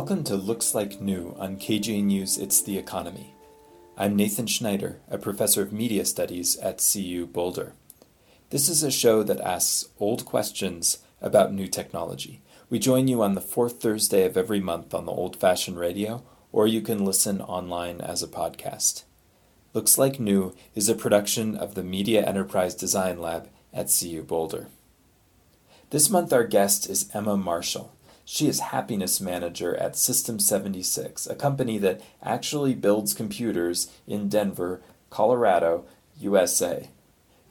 Welcome to Looks Like New on KGNU's It's the Economy. I'm Nathan Schneider, a professor of media studies at CU Boulder. This is a show that asks old questions about new technology. We join you on the fourth Thursday of every month on the old fashioned radio, or you can listen online as a podcast. Looks Like New is a production of the Media Enterprise Design Lab at CU Boulder. This month, our guest is Emma Marshall. She is happiness manager at System 76, a company that actually builds computers in Denver, Colorado, USA.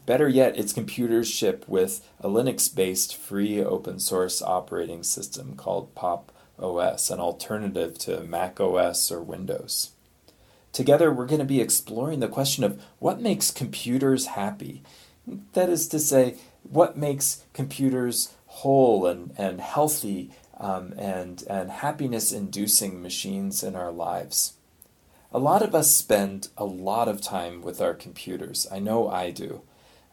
Better yet, its computers ship with a Linux based free open source operating system called Pop! OS, an alternative to Mac OS or Windows. Together, we're going to be exploring the question of what makes computers happy. That is to say, what makes computers whole and, and healthy um, and, and happiness inducing machines in our lives. A lot of us spend a lot of time with our computers. I know I do.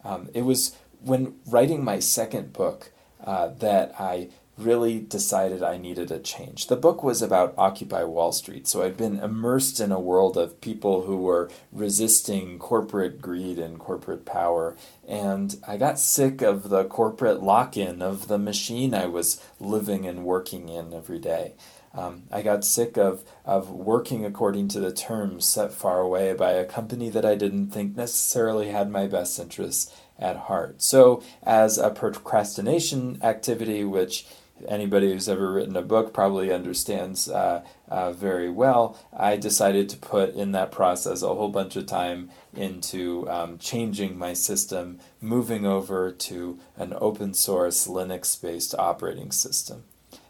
Um, it was when writing my second book uh, that I really decided I needed a change. The book was about Occupy Wall Street, so I'd been immersed in a world of people who were resisting corporate greed and corporate power, and I got sick of the corporate lock in of the machine I was living and working in every day. Um, I got sick of, of working according to the terms set far away by a company that I didn't think necessarily had my best interests at heart. So, as a procrastination activity, which anybody who's ever written a book probably understands uh, uh, very well, I decided to put in that process a whole bunch of time into um, changing my system, moving over to an open source Linux based operating system.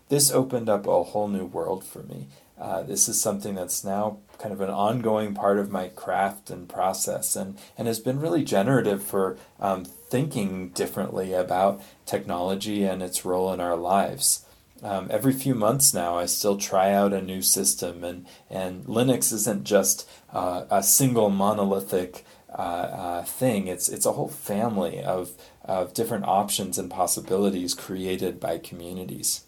This opened up a whole new world for me. Uh, this is something that's now kind of an ongoing part of my craft and process and, and has been really generative for um, thinking differently about technology and its role in our lives. Um, every few months now, I still try out a new system, and, and Linux isn't just uh, a single monolithic uh, uh, thing. It's it's a whole family of of different options and possibilities created by communities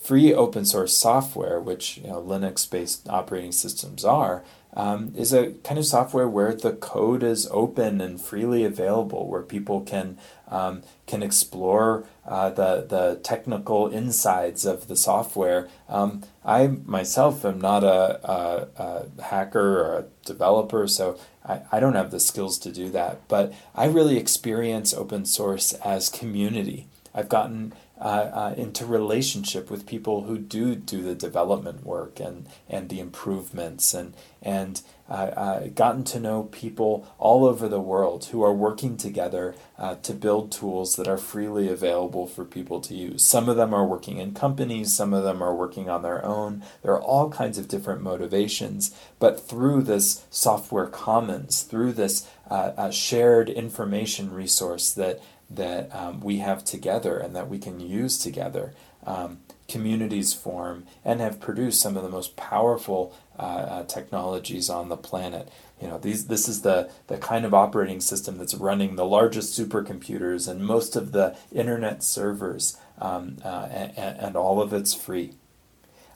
free open source software, which you know, Linux based operating systems are, um, is a kind of software where the code is open and freely available, where people can um, can explore uh, the the technical insides of the software. Um, I myself am not a, a, a, hacker or a developer, so I, I don't have the skills to do that. But I really experience open source as community. I've gotten uh, uh, into relationship with people who do do the development work and, and the improvements and and uh, uh gotten to know people all over the world who are working together uh, to build tools that are freely available for people to use. Some of them are working in companies, some of them are working on their own. There are all kinds of different motivations, but through this software commons, through this uh, shared information resource that that um, we have together and that we can use together. Um, communities form and have produced some of the most powerful uh, uh, technologies on the planet. You know, these this is the the kind of operating system that's running the largest supercomputers and most of the internet servers, um, uh, and, and all of it's free.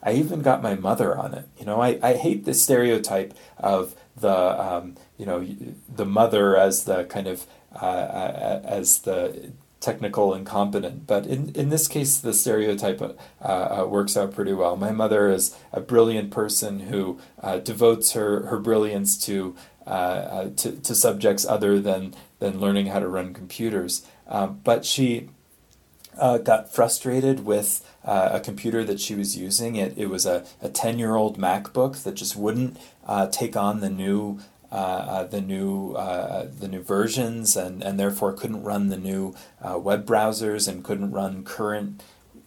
I even got my mother on it. You know, I, I hate the stereotype of the um, you know the mother as the kind of uh, uh, as the technical incompetent. But in, in this case, the stereotype uh, uh, works out pretty well. My mother is a brilliant person who uh, devotes her, her brilliance to, to, to subjects other than than learning how to run computers. Um, but she uh, got frustrated with uh, a computer that she was using. It, it was a, a 10 year old MacBook that just wouldn't uh, take on the new. Uh, uh, the new uh, the new versions and, and therefore couldn't run the new web browsers and couldn't run current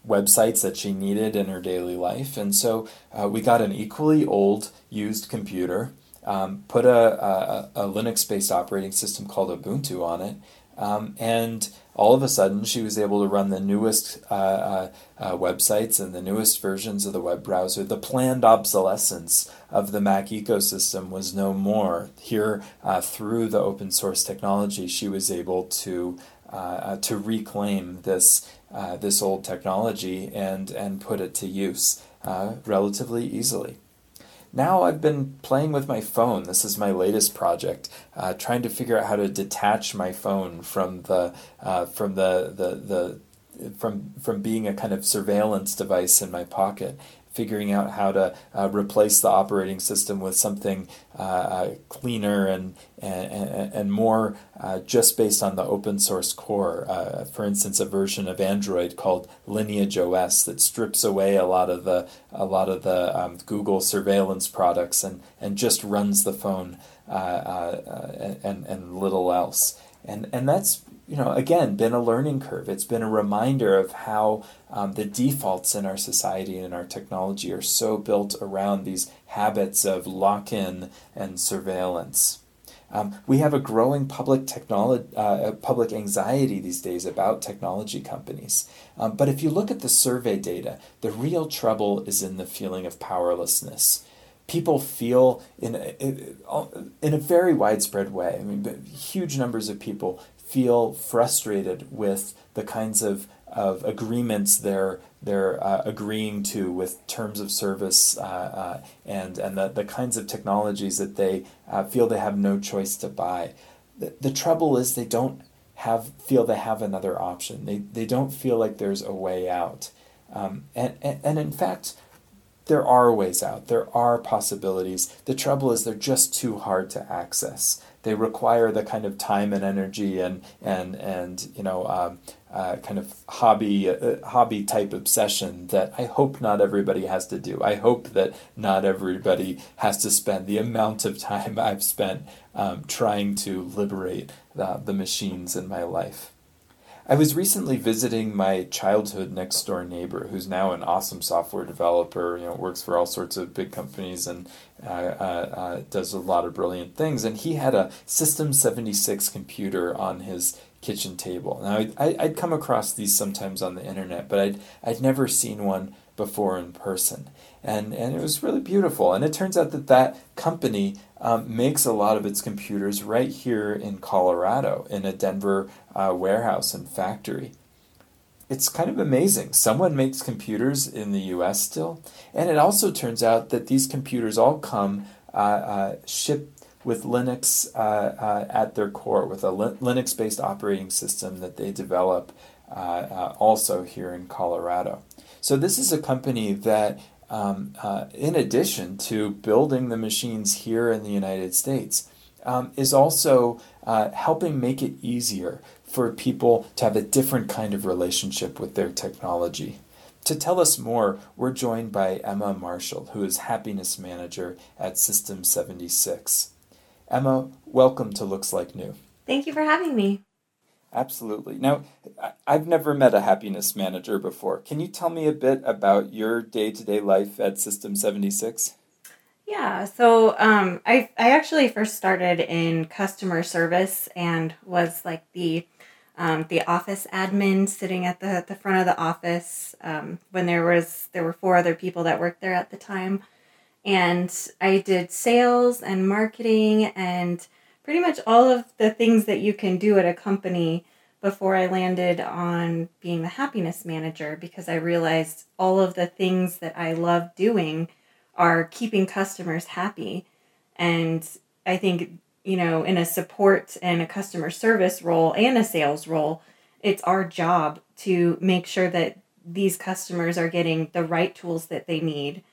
websites that she needed in her daily life. And so we got an equally old used computer, um, put a, a, a Linux based operating system called Ubuntu on it, um, and all of a sudden, she was able to run the newest uh, uh, uh, websites and the newest versions of the web browser. The planned obsolescence of the Mac ecosystem was no more. Here, uh, through the open source technology, she was able to uh, uh, to reclaim this this old technology and and put it to use relatively easily. Now I've been playing with my phone. This is my latest project, uh, trying to figure out how to detach my phone from the uh, from the, the the from from being a kind of surveillance device in my pocket figuring out how to uh, replace the operating system with something uh, uh, cleaner and, and, and more uh, just based on the open source core. Uh, for instance, a version of Android called Lineage OS that strips away a lot of the a lot of the um, Google surveillance products and, and just runs the phone uh, and and little else. And and that's you know, again, been a learning curve. It's been a reminder of how um, the defaults in our society and our technology are so built around these habits of lock in and surveillance. Um, we have a growing public technology, uh, public anxiety these days about technology companies. Um, but if you look at the survey data, the real trouble is in the feeling of powerlessness people feel in a, in a very widespread way. I mean, huge numbers of people feel frustrated with the kinds of, of agreements they're they're uh, agreeing to with terms of service uh, uh, and and the, the kinds of technologies that they uh, feel they have no choice to buy. The, the trouble is they don't have feel they have another option. They they don't feel like there's a way out. Um, and, and and in fact, there are ways out. There are possibilities. The trouble is they're just too hard to access they require the kind of time and energy and and and you know um, uh, kind of hobby uh, hobby type obsession that I hope not everybody has to do. I hope that not everybody has to spend the amount of time I've spent um, trying to liberate the, the machines in my life. I was recently visiting my childhood next door neighbor, who's now an awesome software developer. You know, works for all sorts of big companies and uh, uh, uh, does a lot of brilliant things. And he had a System seventy six computer on his kitchen table. Now, I'd, I'd come across these sometimes on the internet, but I'd I'd never seen one before in person, and and it was really beautiful. And it turns out that that company um, makes a lot of its computers right here in Colorado in a Denver uh, warehouse and factory. It's kind of amazing. Someone makes computers in the US still. And it also turns out that these computers all come uh, uh, shipped with Linux uh, uh, at their core, with a Linux based operating system that they develop uh, also here in Colorado. So, this is a company that um, uh, in addition to building the machines here in the United States, um, is also uh, helping make it easier for people to have a different kind of relationship with their technology. To tell us more, we're joined by Emma Marshall, who is Happiness Manager at System 76. Emma, welcome to Looks Like New. Thank you for having me. Absolutely. Now, I've never met a happiness manager before. Can you tell me a bit about your day to day life at System 76? Yeah, so um, I, I actually first started in customer service and was like the um, the office admin sitting at the, the front of the office um, when there was there were four other people that worked there at the time and i did sales and marketing and pretty much all of the things that you can do at a company before I landed on being the happiness manager because I realized all of the things that I love doing are keeping customers happy. And I think, you know, in a support and a customer service role and a sales role, it's our job to make sure that these customers are getting the right tools that they need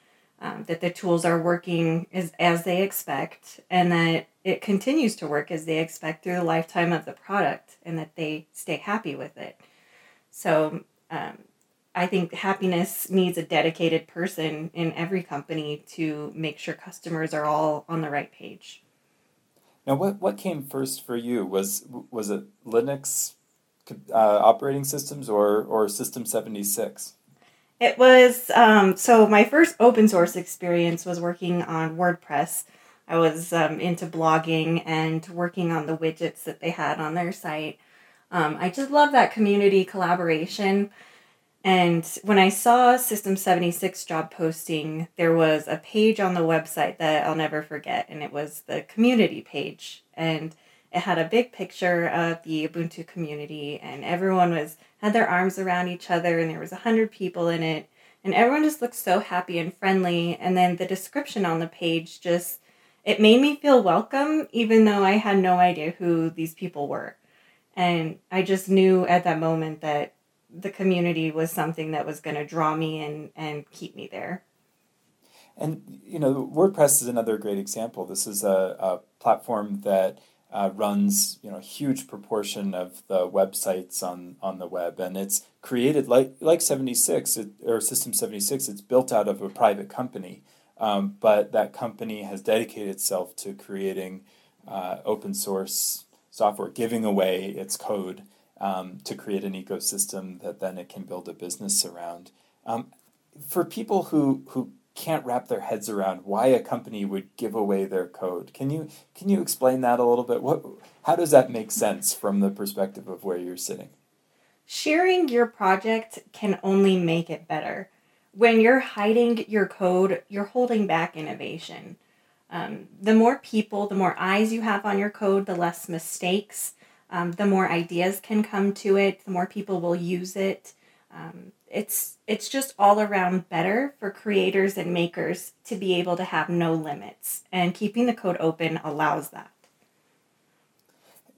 um, that the tools are working as, as they expect and that it continues to work as they expect through the lifetime of the product and that they stay happy with it. So, um, I think happiness needs a dedicated person in every company to make sure customers are all on the right page. Now, what, what came first for you? Was was it Linux uh, operating systems or or System seventy six? It was um, so my first open source experience was working on WordPress. I was um, into blogging and working on the widgets that they had on their site. Um, I just love that community collaboration. And when I saw System 76 job posting, there was a page on the website that I'll never forget, and it was the community page. And it had a big picture of the Ubuntu community, and everyone was had their arms around each other, and there was a hundred people in it, and everyone just looked so happy and friendly. And then the description on the page just it made me feel welcome, even though I had no idea who these people were. And I just knew at that moment that the community was something that was going to draw me and, and keep me there. And, you know, WordPress is another great example. This is a, a platform that uh, runs, you know, a huge proportion of the websites on, on the web. And it's created like, like 76 or System 76, it's built out of a private company. Um, but that company has dedicated itself to creating uh, open source software, giving away its code um, to create an ecosystem that then it can build a business around. Um, for people who, who can't wrap their heads around why a company would give away their code, can you can you explain that a little bit? What how does that make sense from the perspective of where you're sitting? Sharing your project can only make it better. When you're hiding your code, you're holding back innovation. Um, the more people, the more eyes you have on your code, the less mistakes, um, the more ideas can come to it, the more people will use it. Um, it's it's just all around better for creators and makers to be able to have no limits, and keeping the code open allows that.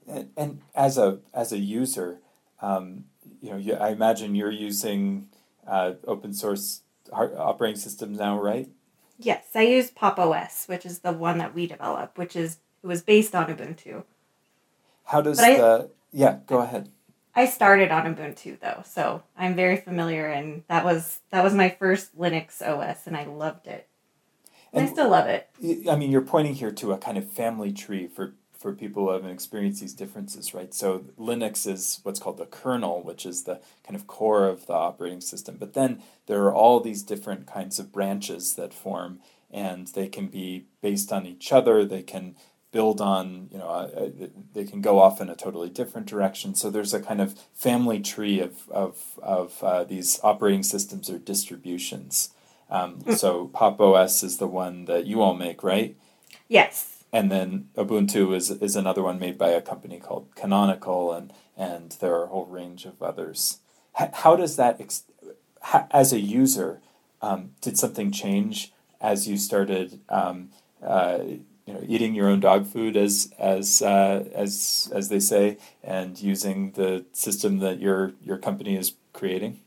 And, and as a as a user, um, you know, you, I imagine you're using uh, open source operating systems now, right? Yes, I use Pop OS, which is the one that we develop, which is it was based on Ubuntu. How does but the I, yeah? Go ahead. I started on Ubuntu though, so I'm very familiar, and that was that was my first Linux OS, and I loved it. And, and I still love it. I mean, you're pointing here to a kind of family tree for for people who haven't experienced these differences, right? So Linux is what's called the kernel, which is the kind of core of the operating system. But then there are all these different kinds of branches that form, and they can be based on each other. They can build on, you know, uh, they can go off in a totally different direction. So there's a kind of family tree of of of uh, these operating systems or distributions. Um, mm. so Pop OS is the one that you all make, right? Yes and then Ubuntu is is another one made by a company called Canonical, and and there are a whole range of others. H- how does that, ex- as a user, um, did something change as you started, um, uh, you know, eating your own dog food, as as uh, as as they say, and using the system that your your company is creating?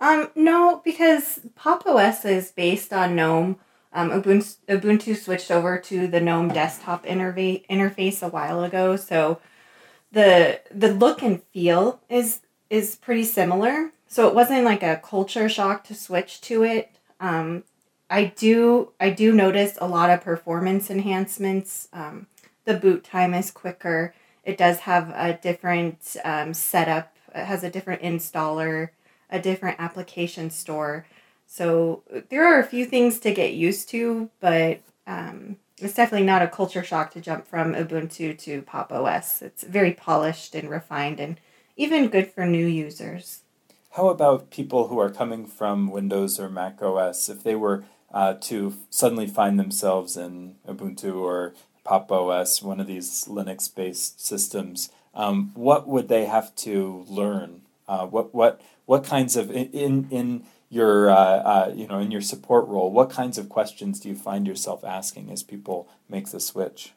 Um, no, because Pop OS is based on GNOME um, Ubuntu, Ubuntu switched over to the GNOME desktop interface interface a while ago, so the the look and feel is is pretty similar. So it wasn't like a culture shock to switch to it. Um, I do I do notice a lot of performance enhancements. Um, the boot time is quicker. It does have a different um, setup. It has a different installer, a different application store. So there are a few things to get used to, but um, it's definitely not a culture shock to jump from Ubuntu to Pop OS. It's very polished and refined and even good for new users. How about people who are coming from Windows or Mac OS? If they were uh, to suddenly find themselves in Ubuntu or Pop OS, one of these Linux based systems, um, what would they have to learn? Uh, what, what, what kinds of, in, in your uh, uh, you know in your support role what kinds of questions do you find yourself asking as people make the switch?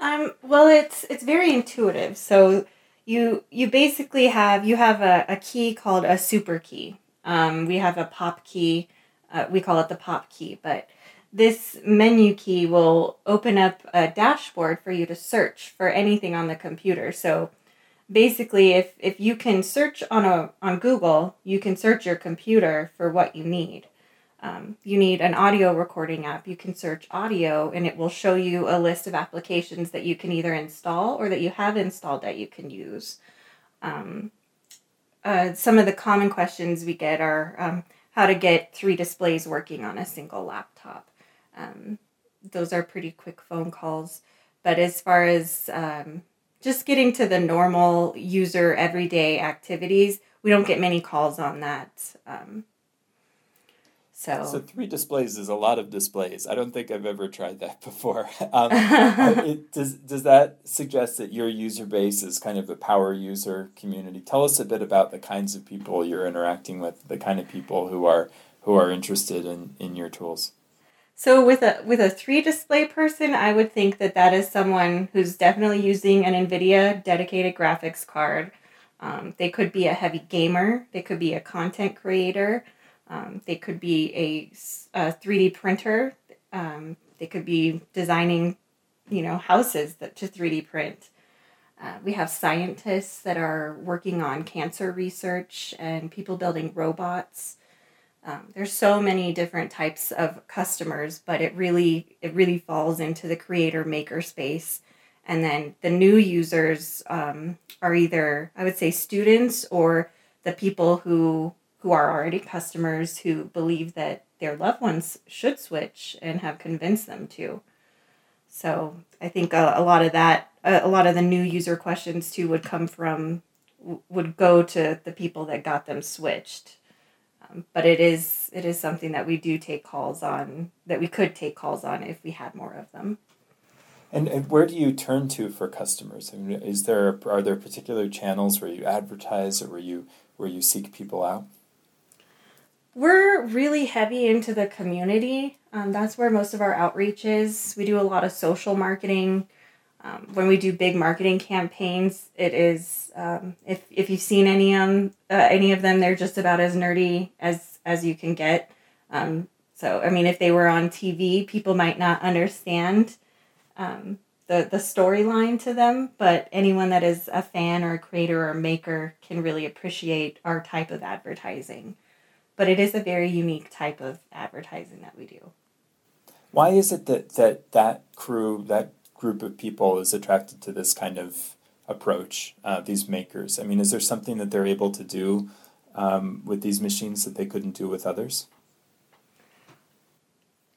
Um, well it's it's very intuitive. So you you basically have you have a, a key called a super key. Um, we have a pop key uh, we call it the pop key but this menu key will open up a dashboard for you to search for anything on the computer so basically if if you can search on a on Google, you can search your computer for what you need. Um, you need an audio recording app. You can search audio, and it will show you a list of applications that you can either install or that you have installed that you can use. Um, uh, some of the common questions we get are um, how to get three displays working on a single laptop. Um, those are pretty quick phone calls. But as far as um, just getting to the normal user everyday activities, we don't get many calls on that. Um, so. so three displays is a lot of displays. I don't think I've ever tried that before. Um, it, does does that suggest that your user base is kind of a power user community? Tell us a bit about the kinds of people you're interacting with, the kind of people who are who are interested in, in your tools. So with a with a three display person, I would think that that is someone who's definitely using an NVIDIA dedicated graphics card. Um, they could be a heavy gamer. They could be a content creator. Um, they could be a, a 3D printer. Um, they could be designing, you know, houses that to 3D print. Uh, we have scientists that are working on cancer research and people building robots. Um, there's so many different types of customers, but it really it really falls into the creator maker space. And then the new users um, are either I would say students or the people who who are already customers who believe that their loved ones should switch and have convinced them to. So I think a, a lot of that, a, lot of the new user questions too would come from would go to the people that got them switched um, but it is it is something that we do take calls on that we could take calls on if we had more of them. And, and where do you turn to for customers? I mean, is there are there particular channels where you advertise or where you where you seek people out? We're really heavy into the community. Um, that's where most of our outreach is. We do a lot of social marketing. Um, when we do big marketing campaigns, it is um, if if you've seen any um uh, any of them, they're just about as nerdy as as you can get. Um, so I mean, if they were on TV, people might not understand um, the the storyline to them, but anyone that is a fan or a creator or a maker can really appreciate our type of advertising. But it is a very unique type of advertising that we do. Why is it that that that crew that group of people is attracted to this kind of approach, uh, these makers? I mean, is there something that they're able to do um, with these machines that they couldn't do with others?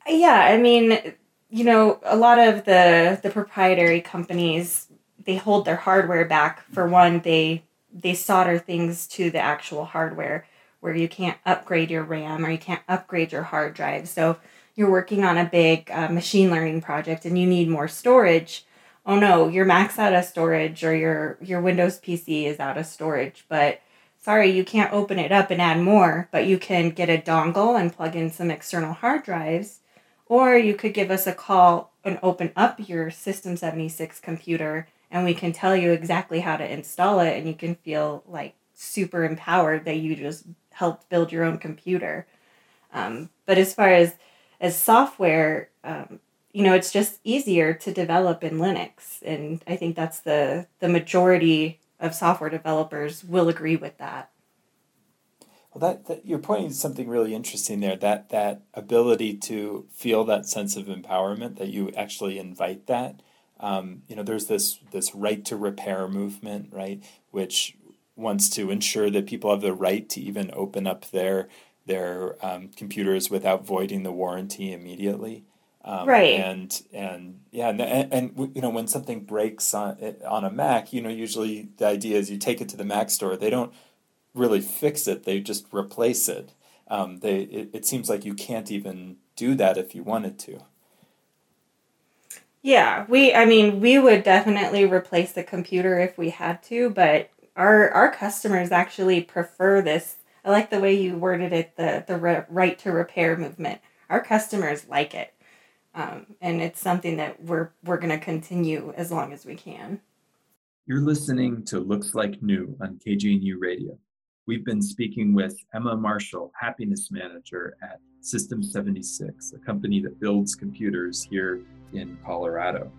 Yeah, I mean, you know, a lot of the the proprietary companies they hold their hardware back. For one, they they solder things to the actual hardware where you can't upgrade your RAM or you can't upgrade your hard drive. So you're working on a big uh, machine learning project and you need more storage oh no your mac's out of storage or your your windows pc is out of storage but sorry you can't open it up and add more but you can get a dongle and plug in some external hard drives or you could give us a call and open up your system 76 computer and we can tell you exactly how to install it and you can feel like super empowered that you just helped build your own computer um, but as far as as software, um, you know, it's just easier to develop in Linux, and I think that's the the majority of software developers will agree with that. Well, that, that you're pointing to something really interesting there. That that ability to feel that sense of empowerment, that you actually invite that. Um, you know, there's this this right to repair movement, right, which wants to ensure that people have the right to even open up their their um, computers without voiding the warranty immediately. Um, right. And and yeah, and, and, you know when something breaks on on a Mac, you know usually the idea is you take it to the Mac store. They don't really fix it; they just replace it. Um, they it, it seems like you can't even do that if you wanted to. Yeah, we. I mean, we would definitely replace the computer if we had to, but our our customers actually prefer this I like the way you worded it the the re- right to repair movement. Our customers like it, um, and it's something that we're we're going to continue as long as we can. You're listening to Looks Like New on KGNU Radio. We've been speaking with Emma Marshall, Happiness Manager at System 76, a company that builds computers here in Colorado.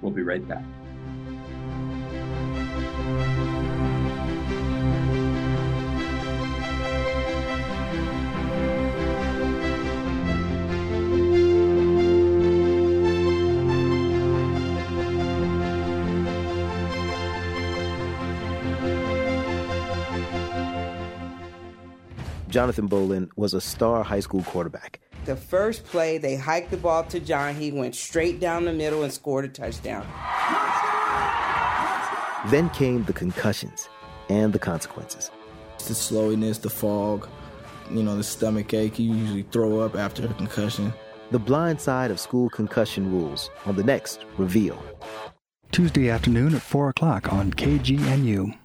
We'll be right back. Jonathan Bolin was a star high school quarterback. The first play, they hiked the ball to John. He went straight down the middle and scored a touchdown. Then came the concussions and the consequences. The slowiness, the fog, you know, the stomach ache. You usually throw up after a concussion. The blind side of school concussion rules on the next Reveal. Tuesday afternoon at 4 o'clock on KGNU.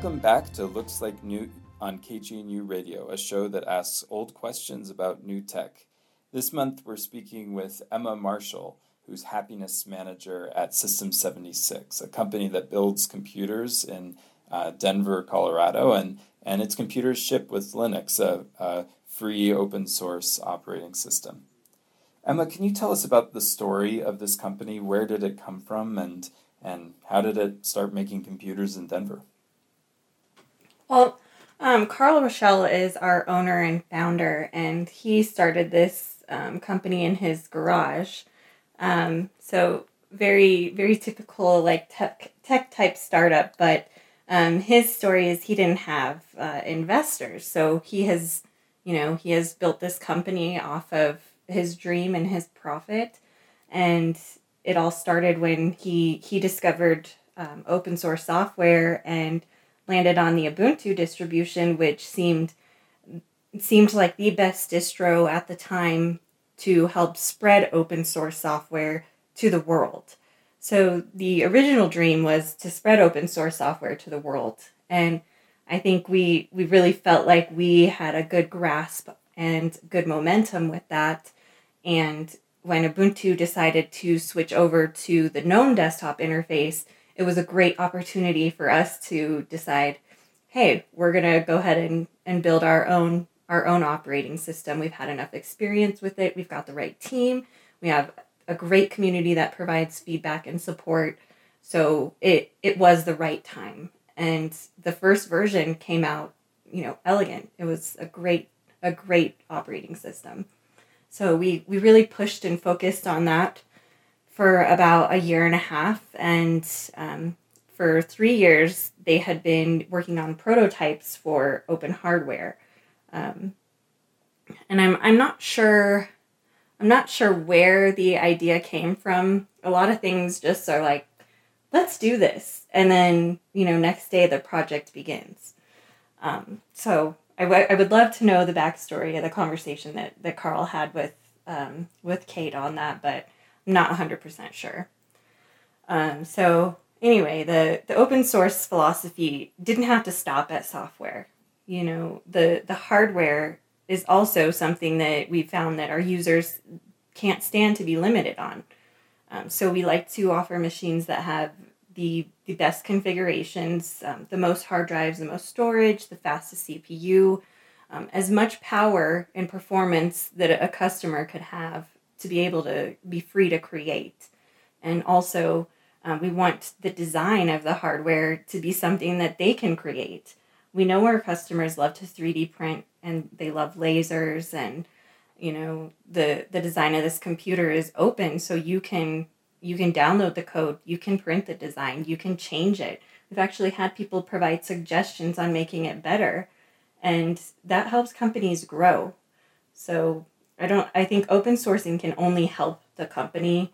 Welcome back to Looks Like New on KGNU Radio, a show that asks old questions about new tech. This month we're speaking with Emma Marshall, who's happiness manager at System 76, a company that builds computers in uh, Denver, Colorado, and, and its computers ship with Linux, a, a free open source operating system. Emma, can you tell us about the story of this company? Where did it come from, and, and how did it start making computers in Denver? Well, um, Carl Richell is our owner and founder, and he started this um, company in his garage. Um, so very, very typical like tech tech type startup. But um, his story is he didn't have uh, investors, so he has, you know, he has built this company off of his dream and his profit, and it all started when he he discovered um, open source software and landed on the Ubuntu distribution, which seemed seemed like the best distro at the time to help spread open source software to the world. So the original dream was to spread open source software to the world. And I think we we really felt like we had a good grasp and good momentum with that. And when Ubuntu decided to switch over to the GNOME desktop interface, it was a great opportunity for us to decide hey we're to go ahead and, and build our own our own operating system. We've had enough experience with it. We've got the right team. We have a great community that provides feedback and support. So it it was the right time. And the first version came out you know elegant. It was a great a great operating system. So we we really pushed and focused on that for about a year and a half. And um, for three years, they had been working on prototypes for open hardware. Um, and I'm, I'm not sure. I'm not sure where the idea came from. A lot of things just are like, let's do this. And then, you know, next day the project begins. Um, so I, w- I would love to know the backstory of the conversation that, that Carl had with, um, with Kate on that, but not 100% sure. Um, so anyway, the, the open source philosophy didn't have to stop at software. You know, the, the hardware is also something that we found that our users can't stand to be limited on. Um, so we like to offer machines that have the, the best configurations, um, the most hard drives, the most storage, the fastest CPU, um, as much power and performance that a customer could have to be able to be free to create. And also, um, we want the design of the hardware to be something that they can create. We know our customers love to 3D print and they love lasers and you know the the design of this computer is open so you can you can download the code you can print the design you can change it we've actually had people provide suggestions on making it better and that helps companies grow so I don't. I think open sourcing can only help the company,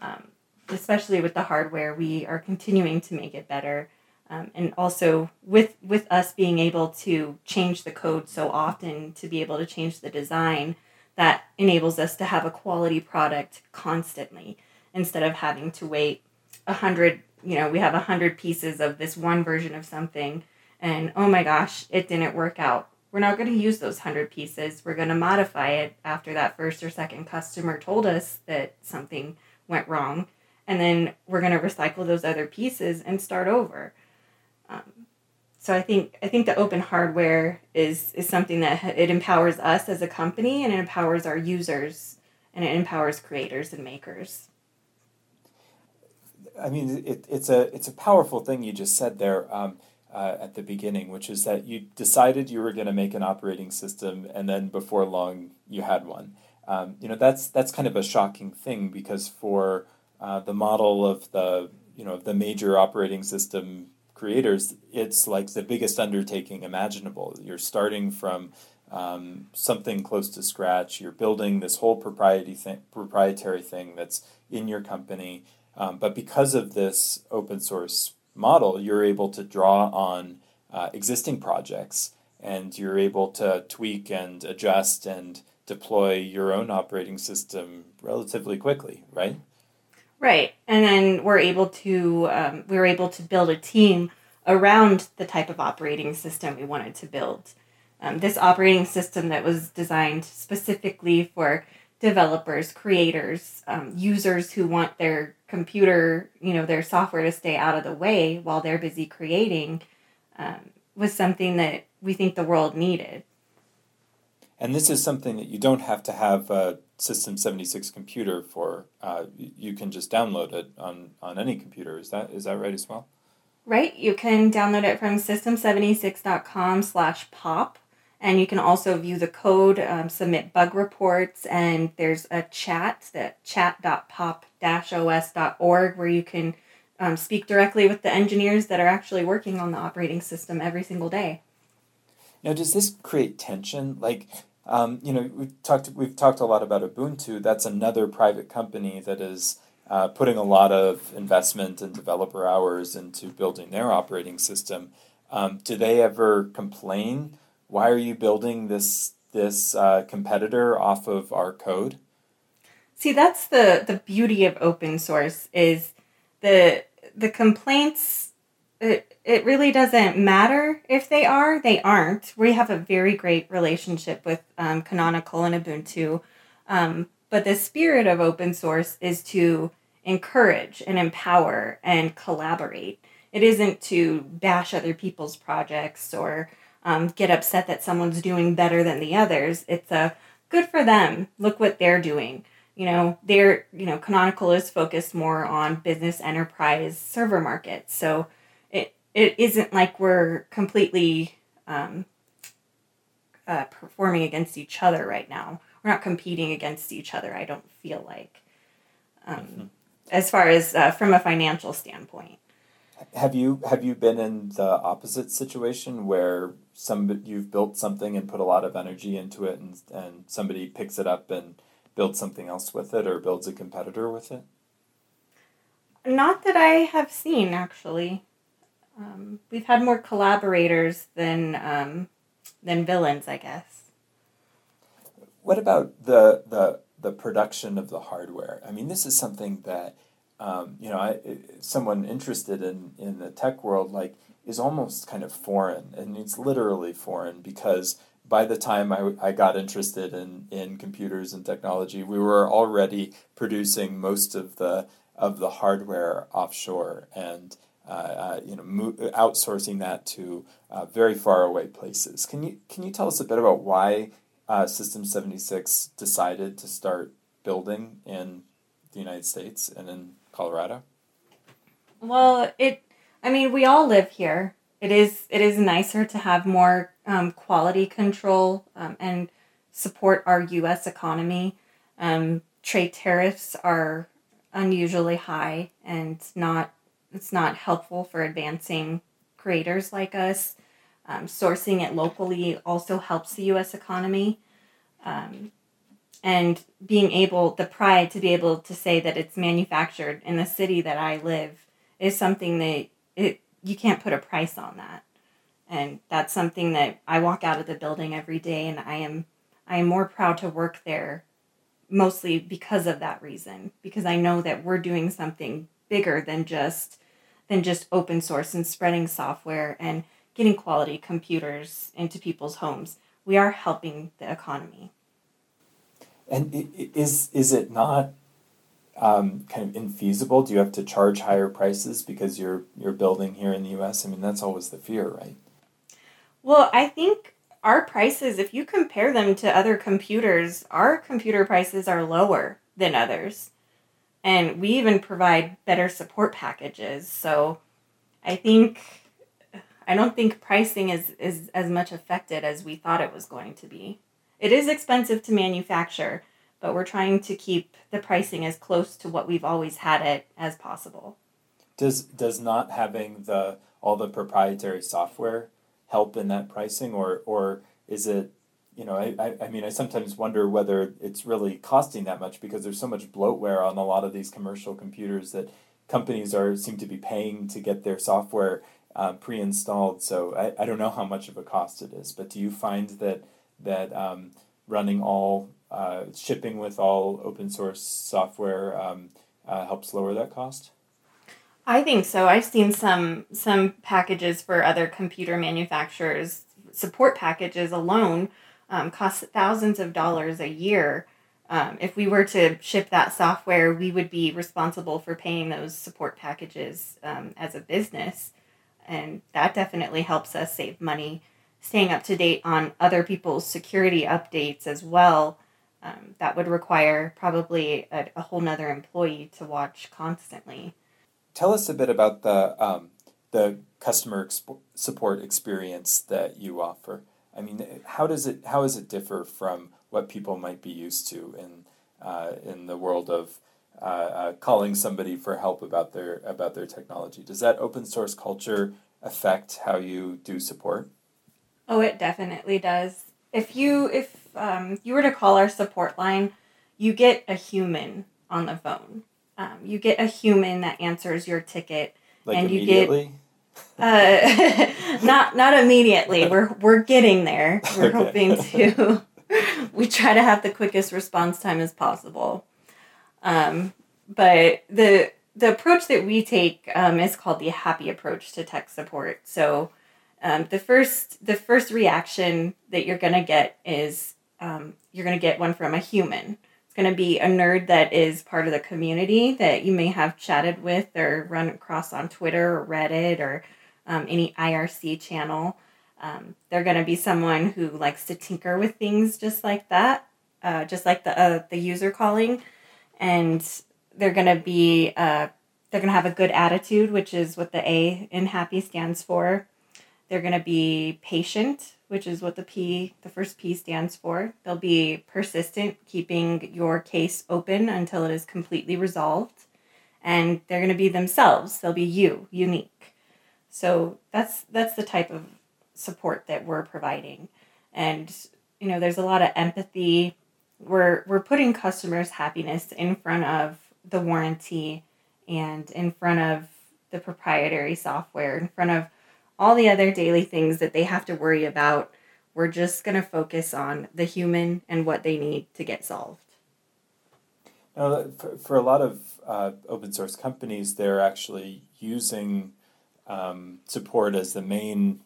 um, especially with the hardware. We are continuing to make it better, um, and also with with us being able to change the code so often to be able to change the design, that enables us to have a quality product constantly instead of having to wait a hundred. You know, we have a hundred pieces of this one version of something, and oh my gosh, it didn't work out we're not going to use those 100 pieces. We're going to modify it after that first or second customer told us that something went wrong. and then we're going to recycle those other pieces and start over. Um, so I think I think the open hardware is is something that it empowers us as a company and it empowers our users and it empowers creators and makers. I mean, it, it's a it's a powerful thing you just said there um, uh, at the beginning, which is that you decided you were going to make an operating system, and then before long you had one. Um, you know, that's that's kind of a shocking thing because for uh, the model of the you know the major operating system creators, it's like the biggest undertaking imaginable. You're starting from um, something close to scratch. You're building this whole propriety thing, proprietary thing that's in your company. Um, but because of this open source model, you're able to draw on uh, existing projects and you're able to tweak and adjust and deploy your own operating system relatively quickly, right? Right, and then we're able to um, we were able to build a team around the type of operating system we wanted to build. Um, this operating system that was designed specifically for developers, creators, um, users who want their computer, you know, their software to stay out of the way while they're busy creating, um, was something that we think the world needed. And this is something that you don't have to have a System 76 computer for. Uh, you can just download it on, on any computer. Is that is that right as well? Right. You can download it from system76.com slash pop. And you can also view the code, um, submit bug reports, and there's a chat, that chat.pop-os.org, where you can um, speak directly with the engineers that are actually working on the operating system every single day. Now, does this create tension? Like, um, you know, we've talked we've talked a lot about Ubuntu. That's another private company that is uh, putting a lot of investment and developer hours into building their operating system. Um, do they ever complain? Why are you building this this uh, competitor off of our code? See, that's the the beauty of open source is the the complaints it, it really doesn't matter if they are, they aren't. We have a very great relationship with um, Canonical and Ubuntu. Um, but the spirit of open source is to encourage and empower and collaborate. It isn't to bash other people's projects or um, get upset that someone's doing better than the others. It's a good for them. Look what they're doing. You know, they're, you know, Canonical is focused more on business enterprise server markets. So it, it isn't like we're completely um, uh, performing against each other right now. We're not competing against each other. I don't feel like, um, mm-hmm. as far as uh, from a financial standpoint. Have you have you been in the opposite situation where some you've built something and put a lot of energy into it, and and somebody picks it up and builds something else with it, or builds a competitor with it? Not that I have seen, actually. Um, we've had more collaborators than um, than villains, I guess. What about the the the production of the hardware? I mean, this is something that um, you know, I, someone interested in in the tech world like is almost kind of foreign, and it's literally foreign because by the time I, I got interested in, in computers and technology, we were already producing most of the of the hardware offshore and uh, uh, you know, mo- outsourcing that to uh, very far away places. Can you can you tell us a bit about why System seventy six decided to start building in the United States and in Colorado? Well, it. I mean, we all live here. It is. It is nicer to have more um, quality control um, and support our U.S. economy. Um, trade tariffs are unusually high and not it's not helpful for advancing creators like us. Um, sourcing it locally also helps the U.S. economy. Um, and being able, the pride to be able to say that it's manufactured in the city that I live is something that it you can't put a price on that. And that's something that I walk out of the building every day, and I am I am more proud to work there, mostly because of that reason, because I know that we're doing something bigger than just than just open source and spreading software and getting quality computers into people's homes. We are helping the economy. And is is it not um, kind of infeasible? Do you have to charge higher prices because you're you're building here in the U.S.? I mean, that's always the fear, right? Well, I think our prices, if you compare them to other computers, our computer prices are lower than others. And we even provide better support packages. So I think I don't think pricing is, is as much affected as we thought it was going to be. It is expensive to manufacture, but we're trying to keep the pricing as close to what we've always had it as possible. Does does not having the all the proprietary software help in that pricing or or is it you know I, I, mean I sometimes wonder whether it's really costing that much because there's so much bloatware on a lot of these commercial computers that companies are seem to be paying to get their software um, pre-installed so I, I don't know how much of a cost it is but do you find that that um, running all uh, shipping with all open source software um, uh, helps lower that cost I think so. I've seen some some packages for other computer manufacturers. Support packages alone um, cost thousands of dollars a year. Um, if we were to ship that software, we would be responsible for paying those support packages um, as a business, and that definitely helps us save money. Staying up to date on other people's security updates as well. Um, that would require probably a, a whole nother employee to watch constantly. Tell us a bit about the um, the customer exp- support experience that you offer. I mean, how does it how does it differ from what people might be used to in uh, in the world of uh, uh, calling somebody for help about their about their technology? Does that open source culture affect how you do support? Oh, it definitely does. If you if um, you were to call our support line, you get a human on the phone um, you get a human that answers your ticket, like and you get uh, not not immediately. We're we're getting there. We're okay. hoping to. we try to have the quickest response time as possible. Um, but the the approach that we take um, is called the happy approach to tech support. So um, the first the first reaction that you're gonna get is um, you're gonna get one from a human It's going to be a nerd that is part of the community that you may have chatted with or run across on Twitter or Reddit or um, any IRC channel. Um, they're going to be someone who likes to tinker with things just like that, uh, just like the uh, the user calling, and they're going to be uh, they're going to have a good attitude, which is what the A in happy stands for. They're going to be patient, which is what the P, the first P stands for. They'll be persistent, keeping your case open until it is completely resolved. And they're going to be themselves. They'll be you, unique. So that's that's the type of support that we're providing. And you know, there's a lot of empathy. We're we're putting customers' happiness in front of the warranty and in front of the proprietary software, in front of all the other daily things that they have to worry about. We're just going to focus on the human and what they need to get solved. Now, for, for a lot of uh, open source companies, they're actually using um, support as the main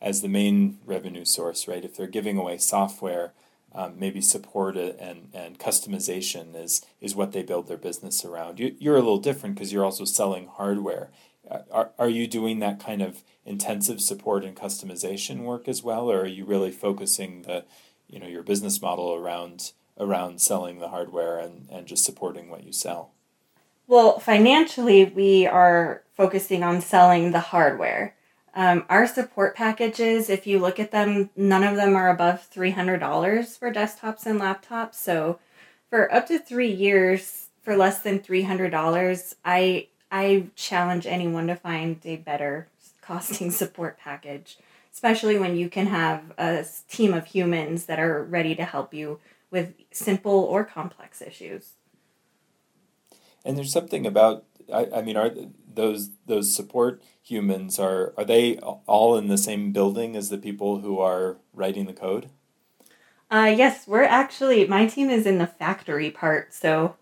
as the main revenue source, right? If they're giving away software, um, maybe support and, and customization is is what they build their business around. You, you're a little different because you're also selling hardware. Are, are you doing that kind of intensive support and customization work as well, or are you really focusing the, you know, your business model around around selling the hardware and, and just supporting what you sell? Well, financially, we are focusing on selling the hardware. Um, our support packages, if you look at them, none of them are above $300 for desktops and laptops. So for up to three years, for less than $300, I, I challenge anyone to find a better costing support package, especially when you can have a team of humans that are ready to help you with simple or complex issues. And there's something about I, I mean are those those support humans are are they all in the same building as the people who are writing the code? Uh, yes, we're actually my team is in the factory part, so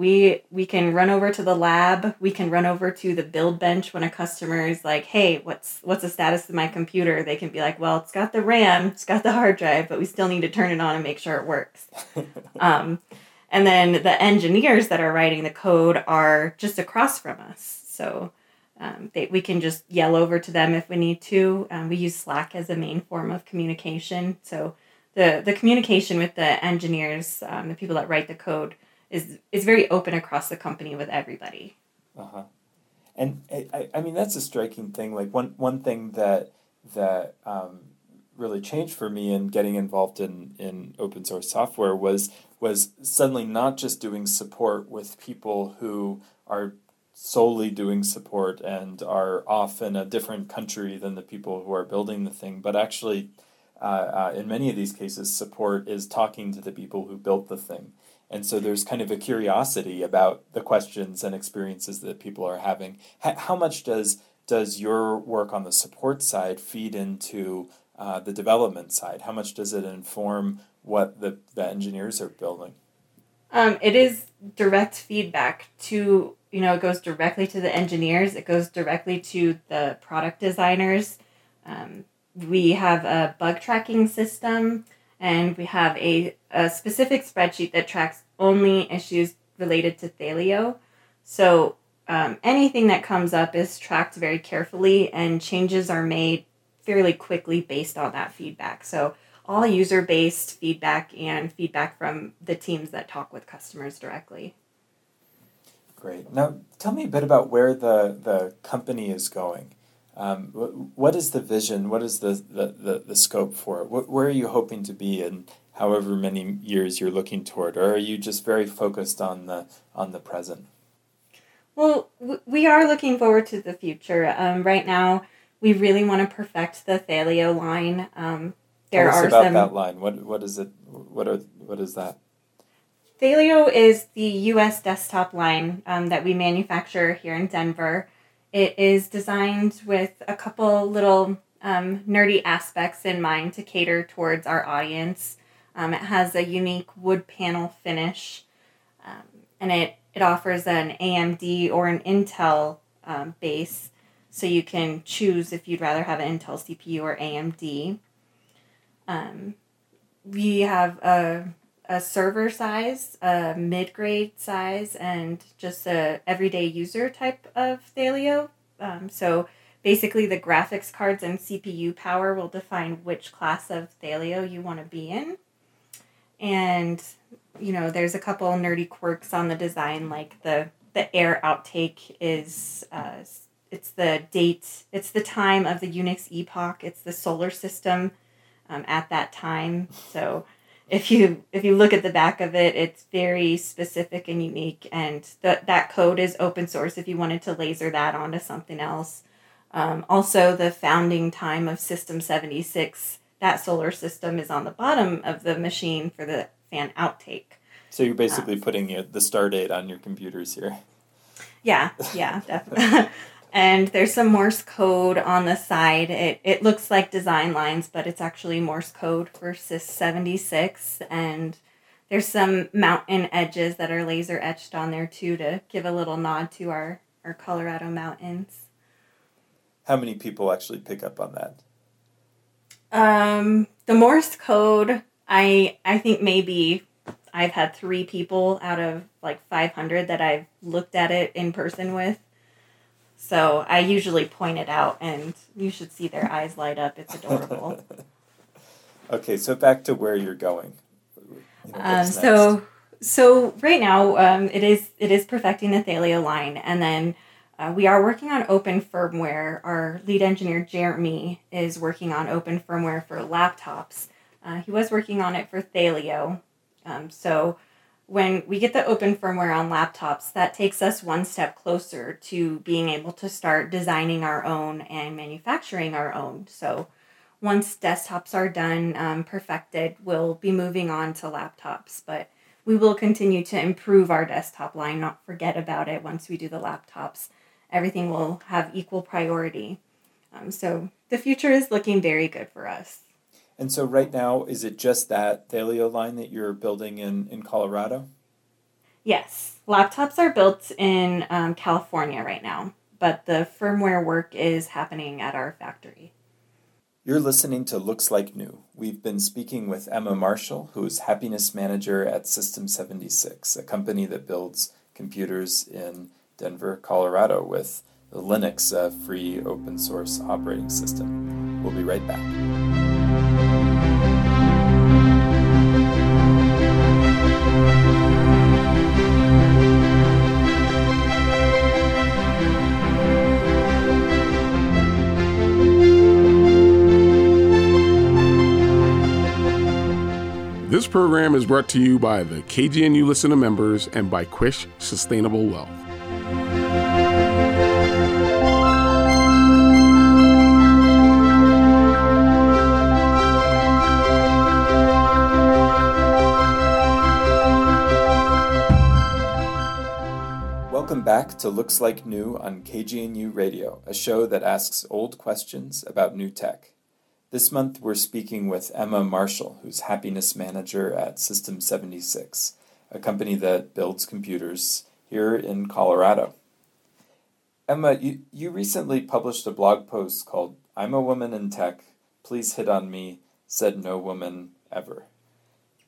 we we can run over to the lab we can run over to the build bench when a customer is like hey what's what's the status of my computer they can be like well it's got the ram it's got the hard drive but we still need to turn it on and make sure it works um, and then the engineers that are writing the code are just across from us. So um, they, we can just yell over to them if we need to. Um, we use Slack as a main form of communication. So the, the communication with the engineers, um, the people that write the code, is, is very open across the company with everybody. Uh-huh. And I, I mean that's a striking thing. Like one one thing that that um, really changed for me in getting involved in, in open source software was was suddenly not just doing support with people who are solely doing support and are off in a different country than the people who are building the thing, but actually, uh, uh, in many of these cases, support is talking to the people who built the thing. And so there's kind of a curiosity about the questions and experiences that people are having. How much does does your work on the support side feed into uh, the development side? How much does it inform what the, the engineers are building? Um, it is direct feedback to, you know, it goes directly to the engineers, it goes directly to the product designers. Um, we have a bug tracking system and we have a, a specific spreadsheet that tracks only issues related to Thelio. So um, anything that comes up is tracked very carefully and changes are made fairly quickly based on that feedback. So all user based feedback and feedback from the teams that talk with customers directly. Great. Now, tell me a bit about where the, the company is going. Um, what is the vision? What is the, the, the, the scope for it? What, where are you hoping to be in however many years you're looking toward? Or are you just very focused on the, on the present? Well, we are looking forward to the future. Um, right now, we really want to perfect the Thelio line. Um, there Tell us are about some, that line. What what is it? What are what is that? Thelio is the U.S. desktop line um, that we manufacture here in Denver. It is designed with a couple little um, nerdy aspects in mind to cater towards our audience. Um, it has a unique wood panel finish, um, and it it offers an AMD or an Intel um, base, so you can choose if you'd rather have an Intel CPU or AMD. Um, we have a, a server size, a mid grade size, and just a everyday user type of Thelio. Um, so basically, the graphics cards and CPU power will define which class of Thelio you want to be in. And you know, there's a couple nerdy quirks on the design, like the the air outtake is uh, it's the date, it's the time of the Unix epoch, it's the solar system um, at that time. So if you if you look at the back of it, it's very specific and unique, and that that code is open source. If you wanted to laser that onto something else, um, also the founding time of System seventy six, that solar system is on the bottom of the machine for the fan outtake. So you're basically um, putting the start date on your computers here. Yeah, yeah, definitely. and there's some Morse code on the side. It, it looks like design lines, but it's actually Morse code for SYS 76. And there's some mountain edges that are laser etched on there too to give a little nod to our, our Colorado mountains. How many people actually pick up on that? Um, the Morse code, I I think maybe I've had three people out of like 500 that I've looked at it in person with. So I usually point it out, and you should see their eyes light up. It's adorable. okay, so back to where you're going. You know, um, so so right now um, it is it is perfecting the Thelio line, and then uh, we are working on open firmware. Our lead engineer Jeremy is working on open firmware for laptops. Uh, he was working on it for Thelio, um, so when we get the open firmware on laptops, that takes us one step closer to being able to start designing our own and manufacturing our own. So once desktops are done, um, perfected, we'll be moving on to laptops. But we will continue to improve our desktop line, not forget about it once we do the laptops. Everything will have equal priority. Um, so the future is looking very good for us. And so right now, is it just that Thelio line that you're building in, in Colorado? Yes. Laptops are built in um, California right now, but the firmware work is happening at our factory. You're listening to Looks Like New. We've been speaking with Emma Marshall, who is happiness manager at System 76, a company that builds computers in Denver, Colorado, with the Linux, a free open source operating system. We'll be right back. This program is brought to you by the KGNU Listener members and by Quish Sustainable Wealth. Back to Looks Like New on KGNU Radio, a show that asks old questions about new tech. This month we're speaking with Emma Marshall, who's happiness manager at System 76, a company that builds computers here in Colorado. Emma, you, you recently published a blog post called I'm a Woman in Tech, Please Hit on Me, Said No Woman Ever.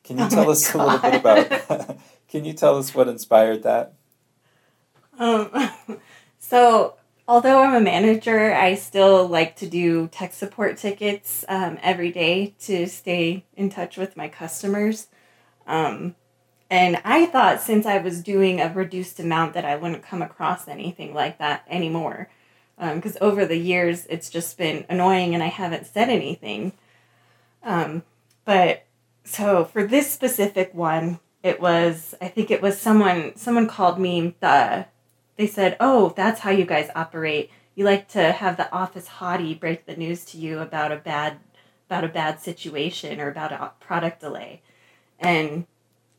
Can you Oh tell us a little bit about can you tell us what inspired that? Um, so, although I'm a manager, I still like to do tech support tickets um, every day to stay in touch with my customers. Um, and I thought since I was doing a reduced amount that I wouldn't come across anything like that anymore. Because over the years, it's just been annoying and I haven't said anything. Um, but so for this specific one, it was I think it was someone someone called me the they said, "Oh, that's how you guys operate. You like to have the office hottie break the news to you about a bad about a bad situation or about a product delay." And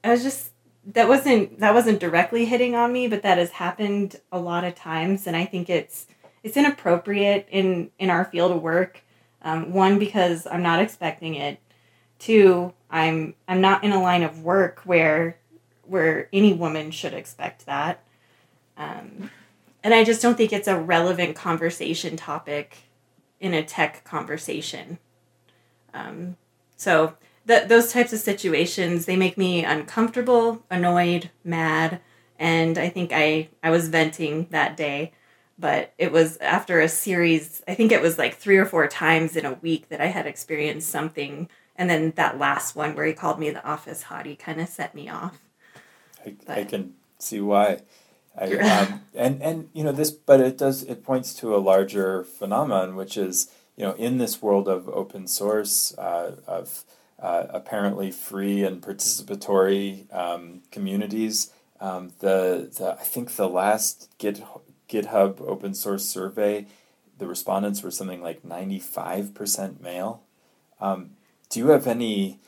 I was just that wasn't that wasn't directly hitting on me, but that has happened a lot of times, and I think it's it's inappropriate in in our field of work. Um, one because I'm not expecting it. Two, I'm I'm not in a line of work where where any woman should expect that. Um, and I just don't think it's a relevant conversation topic in a tech conversation. Um, so th- those types of situations they make me uncomfortable, annoyed, mad, and I think I I was venting that day. But it was after a series. I think it was like three or four times in a week that I had experienced something, and then that last one where he called me the office hottie kind of set me off. I, I can see why. I, um, and and you know this, but it does it points to a larger phenomenon, which is you know in this world of open source, uh, of uh, apparently free and participatory um, communities. Um, the the I think the last Git GitHub open source survey, the respondents were something like ninety five percent male. Um, do you have any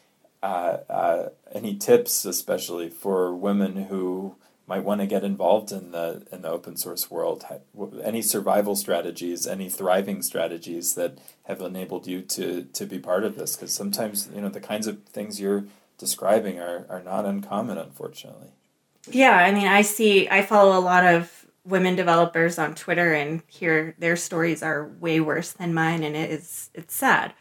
uh, uh, any tips, especially for women who might want to get involved in the in the open source world? Any survival strategies, any thriving strategies that have enabled you to to be part of this? Because sometimes you know the kinds of things you're describing are, are not uncommon, unfortunately. Yeah, I mean, I see, I follow a lot of women developers on Twitter, and here their stories are way worse than mine, and it is it's sad.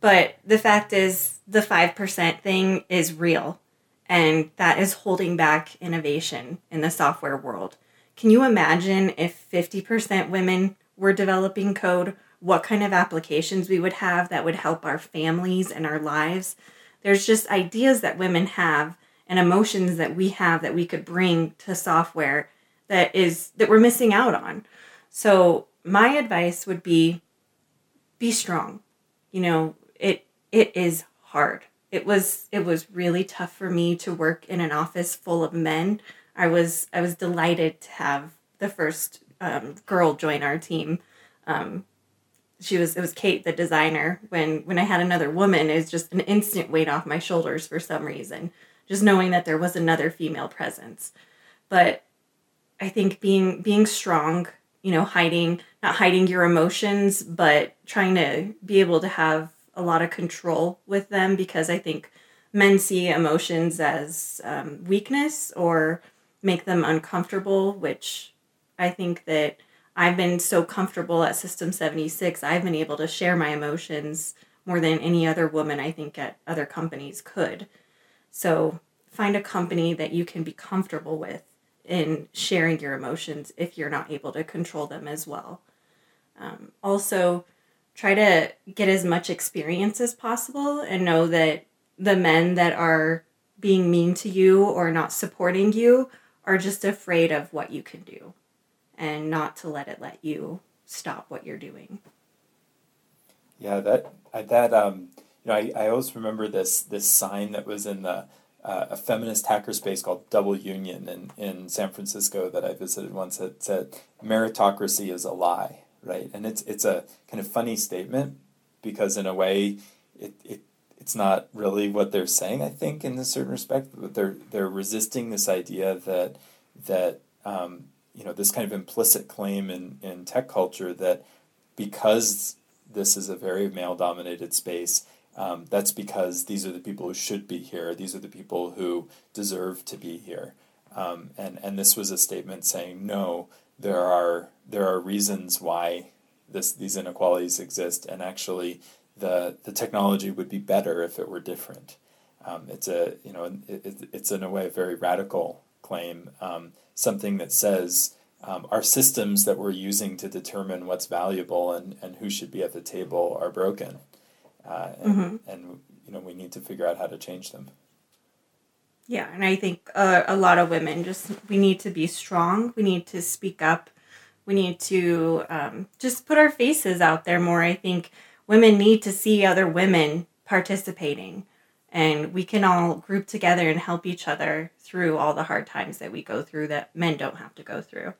But the fact is, the five percent thing is real, and that is holding back innovation in the software world. Can you imagine if fifty percent women were developing code? What kind of applications we would have that would help our families and our lives? There's just ideas that women have and emotions that we have that we could bring to software that is that we're missing out on. So my advice would be be strong. You know, it it is hard. It was it was really tough for me to work in an office full of men. I was I was delighted to have the first um, girl join our team. Um, she was it was Kate the designer. When when I had another woman, it was just an instant weight off my shoulders for some reason just knowing that there was another female presence. But I think being being strong, you know, hiding not hiding your emotions, but trying to be able to have a lot of control with them because I think men see emotions as um, weakness or make them uncomfortable, which I think that I've been so comfortable at System 76, I've been able to share my emotions more than any other woman I think at other companies could. So find a company that you can be comfortable with in sharing your emotions if you're not able to control them as well. Um, also, try to get as much experience as possible and know that the men that are being mean to you or not supporting you are just afraid of what you can do and not to let it let you stop what you're doing. Yeah, that that um, you know, I, I always remember this this sign that was in the uh, a feminist hackerspace called Double Union in, in San Francisco that I visited once. that said meritocracy is a lie, right? And it's it's a kind of funny statement because in a way, it, it it's not really what they're saying. I think in a certain respect, but they're they're resisting this idea that that um, you know this kind of implicit claim in in tech culture that because this is a very male dominated space um, that's because these are the people who should be here. These are the people who deserve to be here. Um, and and this was a statement saying no. There are there are reasons why this these inequalities exist, and actually the the technology would be better if it were different. Um, it's a you know it, it's in a way a very radical claim, um, something that says um, our systems that we're using to determine what's valuable and, and who should be at the table are broken uh, and, mm-hmm. and you know we need to figure out how to change them. Yeah, and I think uh, a lot of women just we need to be strong. We need to speak up. We need to um, just put our faces out there more. I think women need to see other women participating, and we can all group together and help each other through all the hard times that we go through that men don't have to go through.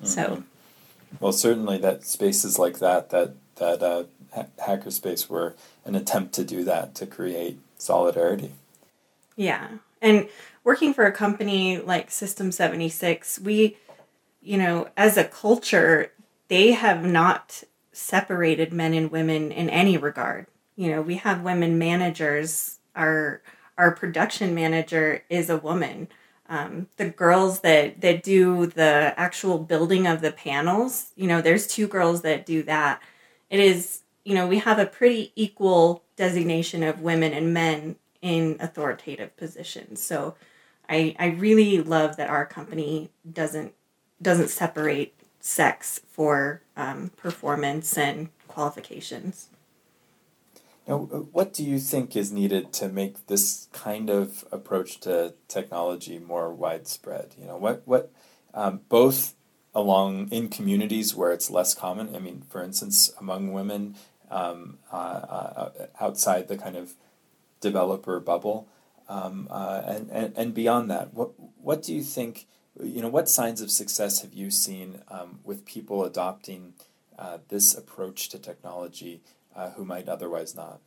Mm-hmm. So, well, certainly that spaces like that that that uh, hackerspace were an attempt to do that to create solidarity. Yeah. And working for a company like System 76, we, you know, as a culture, they have not separated men and women in any regard. You know, we have women managers. Our our production manager is a woman. Um, the girls that that do the actual building of the panels, you know, there's two girls that do that. It is you know, we have a pretty equal designation of women and men in authoritative positions. So I, I really love that our company doesn't doesn't separate sex for um, performance and qualifications. Now, what do you think is needed to make this kind of approach to technology more widespread? You know, what what um, both along in communities where it's less common. I mean, for instance, among women, um, uh, uh, outside the kind of developer bubble, um, uh, and, and and beyond that, what what do you think? You know, what signs of success have you seen um, with people adopting uh, this approach to technology uh, who might otherwise not?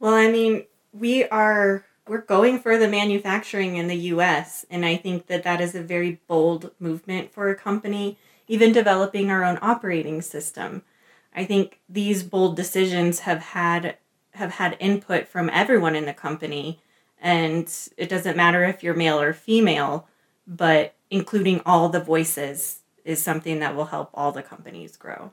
Well, I mean, we are we're going for the manufacturing in the U.S., and I think that that is a very bold movement for a company. Even developing our own operating system. I think these bold decisions have had have had input from everyone in the company and it doesn't matter if you're male or female, but including all the voices is something that will help all the companies grow.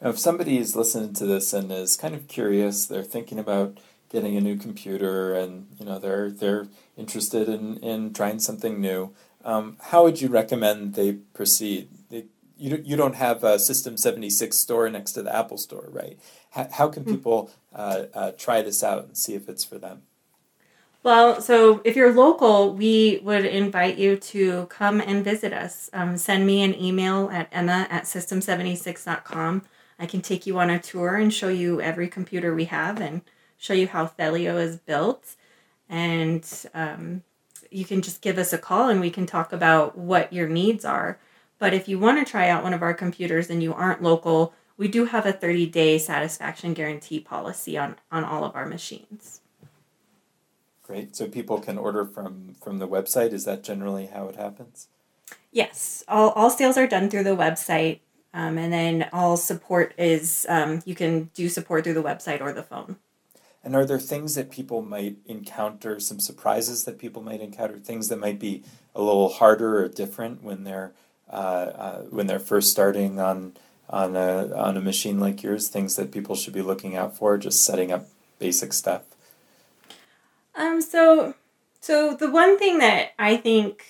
Now, if somebody is listening to this and is kind of curious, they're thinking about getting a new computer, and you know they're they're interested in in trying something new. Um, how would you recommend they proceed? They you you don't have a System seventy six store next to the Apple store, right? How, how can hmm. people uh, uh, try this out and see if it's for them? Well, so if you're local, we would invite you to come and visit us. Um, send me an email at emma at system76.com. I can take you on a tour and show you every computer we have and show you how Thelio is built. And um, you can just give us a call and we can talk about what your needs are. But if you want to try out one of our computers and you aren't local, we do have a 30 day satisfaction guarantee policy on, on all of our machines. Great. So people can order from, from the website. Is that generally how it happens? Yes. All, all sales are done through the website. Um, and then all support is um, you can do support through the website or the phone. And are there things that people might encounter, some surprises that people might encounter, things that might be a little harder or different when they're uh, uh, when they're first starting on on a on a machine like yours? Things that people should be looking out for, just setting up basic stuff. Um. So, so the one thing that I think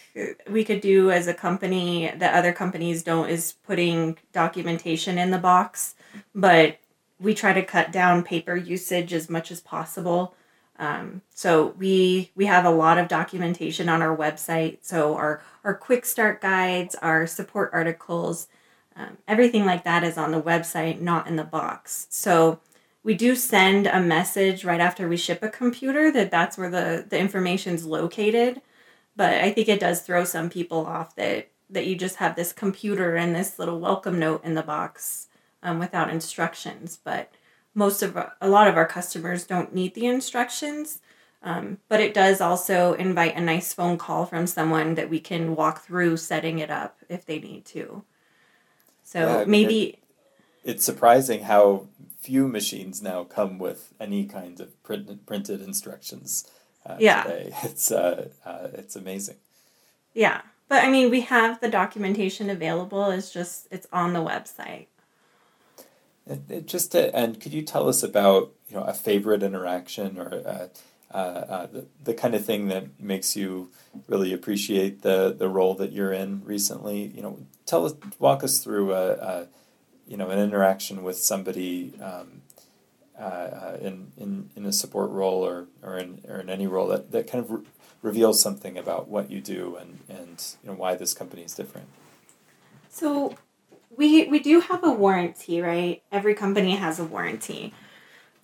we could do as a company that other companies don't is putting documentation in the box, but we try to cut down paper usage as much as possible. Um, so we we have a lot of documentation on our website. So our our quick start guides, our support articles, um, everything like that is on the website, not in the box. So we do send a message right after we ship a computer that that's where the the information's located. But I think it does throw some people off that that you just have this computer and this little welcome note in the box um, without instructions. But most of a lot of our customers don't need the instructions. Um, but it does also invite a nice phone call from someone that we can walk through setting it up if they need to. So Yeah, I mean, maybe it- it's surprising how few machines now come with any kind of print, printed instructions. Uh, Yeah. today. it's uh, uh, it's amazing. Yeah. But I mean, we have the documentation available. It's just, it's on the website. It, it just to, and could you tell us about you know a favorite interaction or uh, uh, the, the kind of thing that makes you really appreciate the the role that you're in recently? You know, tell us, walk us through a, a you know an interaction with somebody um, uh, uh, in, in in a support role or or in or in any role that, that kind of re- reveals something about what you do and and you know why this company is different. So we we do have a warranty, right? Every company has a warranty.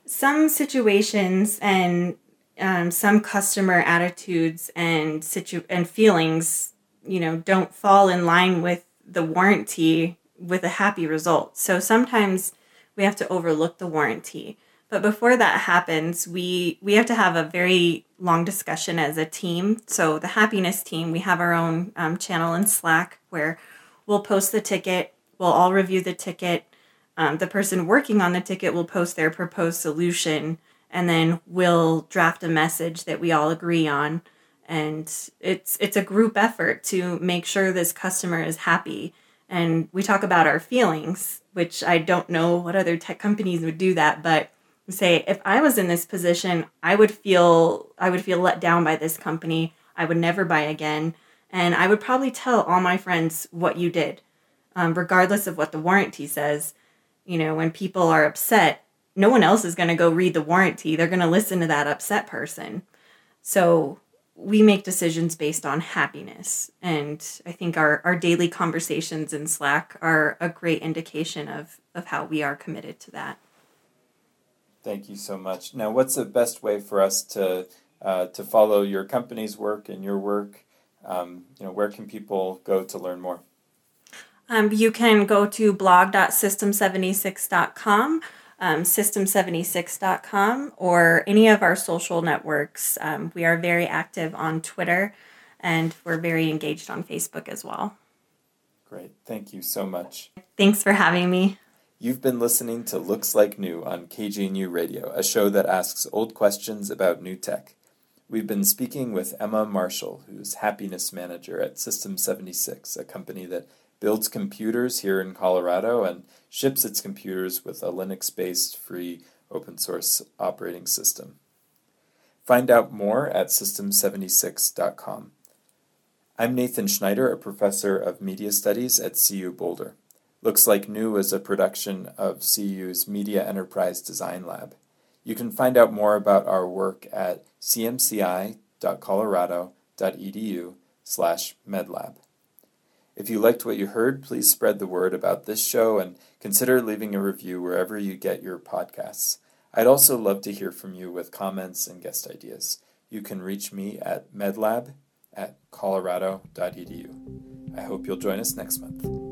Some situations and um, some customer attitudes and situ and feelings, you know, don't fall in line with the warranty with a happy result. So sometimes we have to overlook the warranty. But before that happens, we we have to have a very long discussion as a team. So the happiness team, we have our own um, channel in Slack where we'll post the ticket. We'll all review the ticket. Um, the person working on the ticket will post their proposed solution, and then we'll draft a message that we all agree on. And it's it's a group effort to make sure this customer is happy. And we talk about our feelings, which I don't know what other tech companies would do that, but say if I was in this position, I would feel I would feel let down by this company. I would never buy again, and I would probably tell all my friends what you did, um, regardless of what the warranty says. You know, when people are upset, no one else is going to go read the warranty. They're going to listen to that upset person. So we make decisions based on happiness. And I think our, our daily conversations in Slack are a great indication of, of how we are committed to that. Thank you so much. Now, what's the best way for us to uh, to follow your company's work and your work? Um, you know, where can people go to learn more? Um, you can go to blog.system76.com, um, system76.com, or any of our social networks. Um, we are very active on Twitter and we're very engaged on Facebook as well. Great. Thank you so much. Thanks for having me. You've been listening to Looks Like New on KGNU Radio, a show that asks old questions about new tech. We've been speaking with Emma Marshall, who's happiness manager at System 76, a company that builds computers here in Colorado and ships its computers with a Linux based free open source operating system. Find out more at system76.com. I'm Nathan Schneider, a professor of media studies at CU Boulder. Looks Like New is a production of CU's Media Enterprise Design Lab. You can find out more about our work at cmci.colorado.edu slash medlab. If you liked what you heard, please spread the word about this show and consider leaving a review wherever you get your podcasts. I'd also love to hear from you with comments and guest ideas. You can reach me at medlab at colorado.edu. I hope you'll join us next month.